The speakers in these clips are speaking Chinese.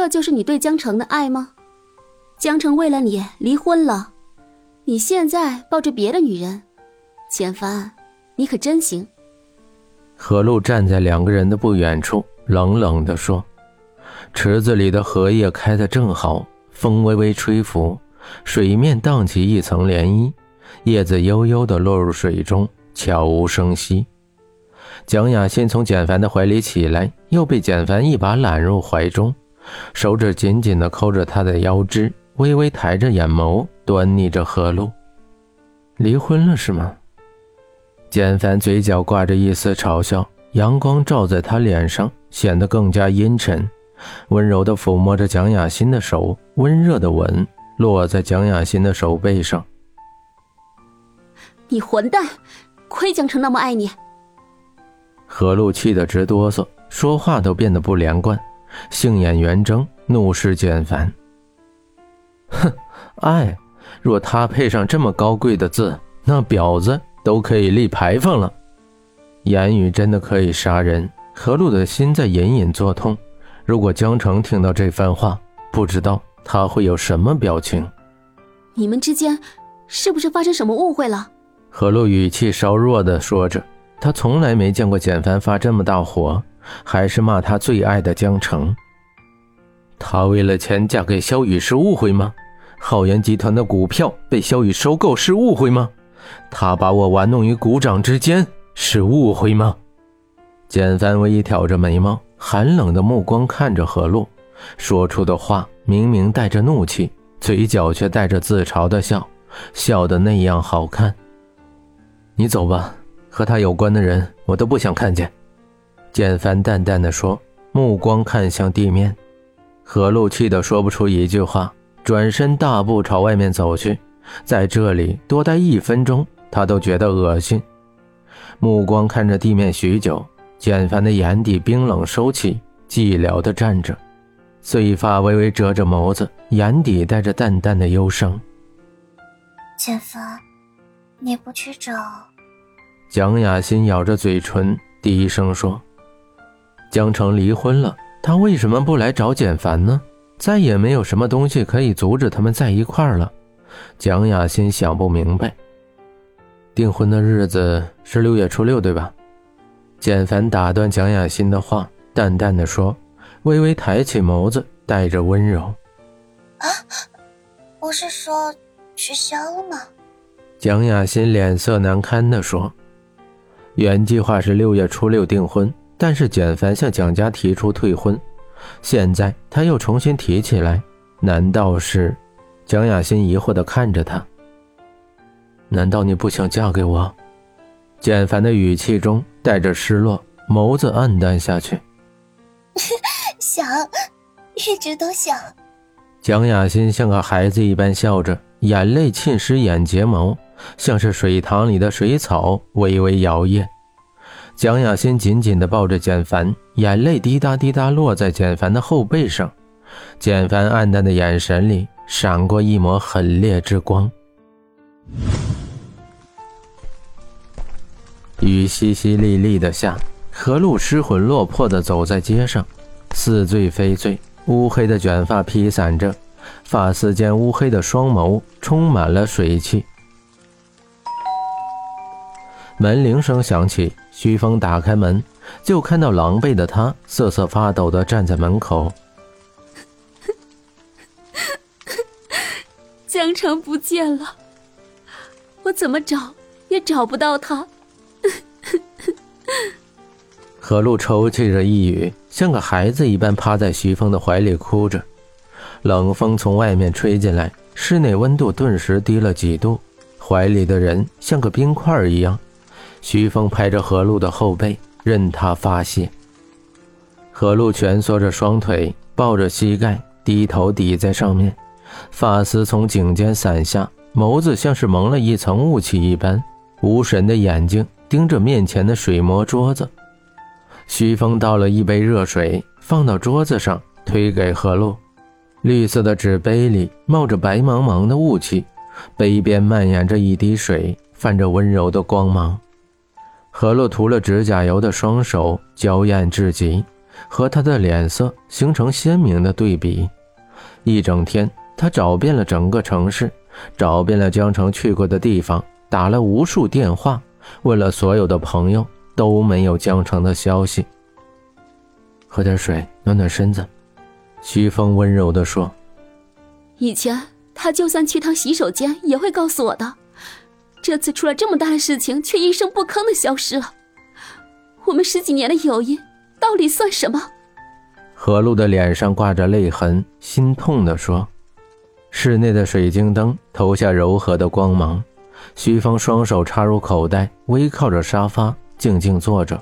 这就是你对江城的爱吗？江城为了你离婚了，你现在抱着别的女人，简凡，你可真行。何露站在两个人的不远处，冷冷地说：“池子里的荷叶开得正好，风微微吹拂，水面荡起一层涟漪，叶子悠悠地落入水中，悄无声息。”蒋雅欣从简凡的怀里起来，又被简凡一把揽入怀中，手指紧紧地抠着她的腰肢，微微抬着眼眸，端倪着何露：“离婚了是吗？”简凡嘴角挂着一丝嘲笑，阳光照在他脸上，显得更加阴沉。温柔地抚摸着蒋雅欣的手，温热的吻落在蒋雅欣的手背上。你混蛋！亏江城那么爱你。何露气得直哆嗦，说话都变得不连贯，杏眼圆睁，怒视简凡。哼，爱，若他配上这么高贵的字，那婊子。都可以立牌坊了，言语真的可以杀人。何露的心在隐隐作痛。如果江城听到这番话，不知道他会有什么表情。你们之间是不是发生什么误会了？何露语气稍弱的说着，他从来没见过简凡发这么大火，还是骂他最爱的江城。他为了钱嫁给萧雨是误会吗？浩源集团的股票被萧雨收购是误会吗？他把我玩弄于股掌之间，是误会吗？简凡微挑着眉毛，寒冷的目光看着何露，说出的话明明带着怒气，嘴角却带着自嘲的笑，笑得那样好看。你走吧，和他有关的人我都不想看见。简凡淡淡的说，目光看向地面。何露气得说不出一句话，转身大步朝外面走去。在这里多待一分钟，他都觉得恶心。目光看着地面许久，简凡的眼底冰冷收起，寂寥的站着，碎发微微遮着眸子，眼底带着淡淡的忧伤。简凡，你不去找？蒋雅欣咬着嘴唇，低声说：“江城离婚了，他为什么不来找简凡呢？再也没有什么东西可以阻止他们在一块儿了。”蒋雅欣想不明白，订婚的日子是六月初六，对吧？简凡打断蒋雅欣的话，淡淡的说，微微抬起眸子，带着温柔：“啊，不是说取消了吗？”蒋雅欣脸色难堪的说：“原计划是六月初六订婚，但是简凡向蒋家提出退婚，现在他又重新提起来，难道是？”蒋雅欣疑惑地看着他。难道你不想嫁给我？简凡的语气中带着失落，眸子黯淡下去。想，一直都想。蒋雅欣像个孩子一般笑着，眼泪浸湿眼睫毛，像是水塘里的水草微微摇曳。蒋雅欣紧紧地抱着简凡，眼泪滴答滴答落在简凡的后背上。简凡黯淡的眼神里。闪过一抹狠烈之光。雨淅淅沥沥的下，何露失魂落魄的走在街上，似醉非醉，乌黑的卷发披散着，发丝间乌黑的双眸充满了水汽。门铃声响起，徐峰打开门，就看到狼狈的他瑟瑟发抖的站在门口。江城不见了，我怎么找也找不到他。何露抽泣着一语，像个孩子一般趴在徐峰的怀里哭着。冷风从外面吹进来，室内温度顿时低了几度，怀里的人像个冰块一样。徐峰拍着何露的后背，任他发泄。何露蜷缩着双腿，抱着膝盖，低头抵在上面。发丝从颈间散下，眸子像是蒙了一层雾气一般，无神的眼睛盯着面前的水磨桌子。徐峰倒了一杯热水，放到桌子上，推给何露。绿色的纸杯里冒着白茫茫的雾气，杯边蔓延着一滴水，泛着温柔的光芒。何露涂了指甲油的双手娇艳至极，和他的脸色形成鲜明的对比。一整天，他找遍了整个城市，找遍了江城去过的地方，打了无数电话，问了所有的朋友，都没有江城的消息。喝点水，暖暖身子。徐峰温柔地说：“以前他就算去趟洗手间，也会告诉我的。这次出了这么大的事情，却一声不吭的消失了。我们十几年的友谊，到底算什么？”何露的脸上挂着泪痕，心痛地说：“室内的水晶灯投下柔和的光芒。”徐峰双手插入口袋，微靠着沙发，静静坐着，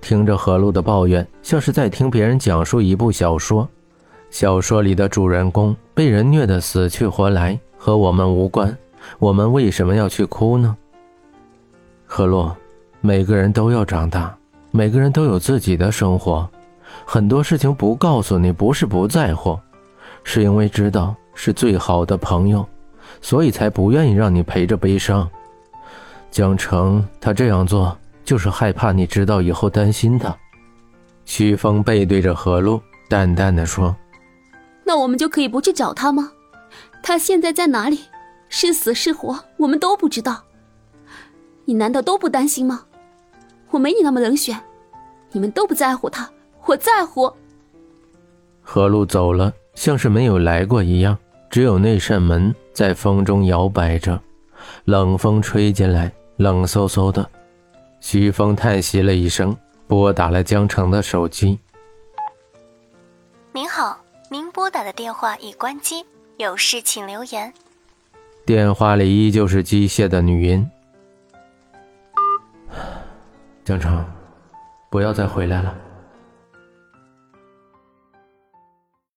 听着何露的抱怨，像是在听别人讲述一部小说。小说里的主人公被人虐得死去活来，和我们无关。我们为什么要去哭呢？何洛，每个人都要长大，每个人都有自己的生活。很多事情不告诉你，不是不在乎，是因为知道是最好的朋友，所以才不愿意让你陪着悲伤。江城他这样做，就是害怕你知道以后担心他。徐峰背对着何露，淡淡的说。那我们就可以不去找他吗？他现在在哪里？是死是活，我们都不知道。你难道都不担心吗？我没你那么冷血。你们都不在乎他，我在乎。何路走了，像是没有来过一样，只有那扇门在风中摇摆着，冷风吹进来，冷飕飕的。徐峰叹息了一声，拨打了江城的手机。您好。您拨打的电话已关机，有事请留言。电话里依旧是机械的女音。江城，不要再回来了。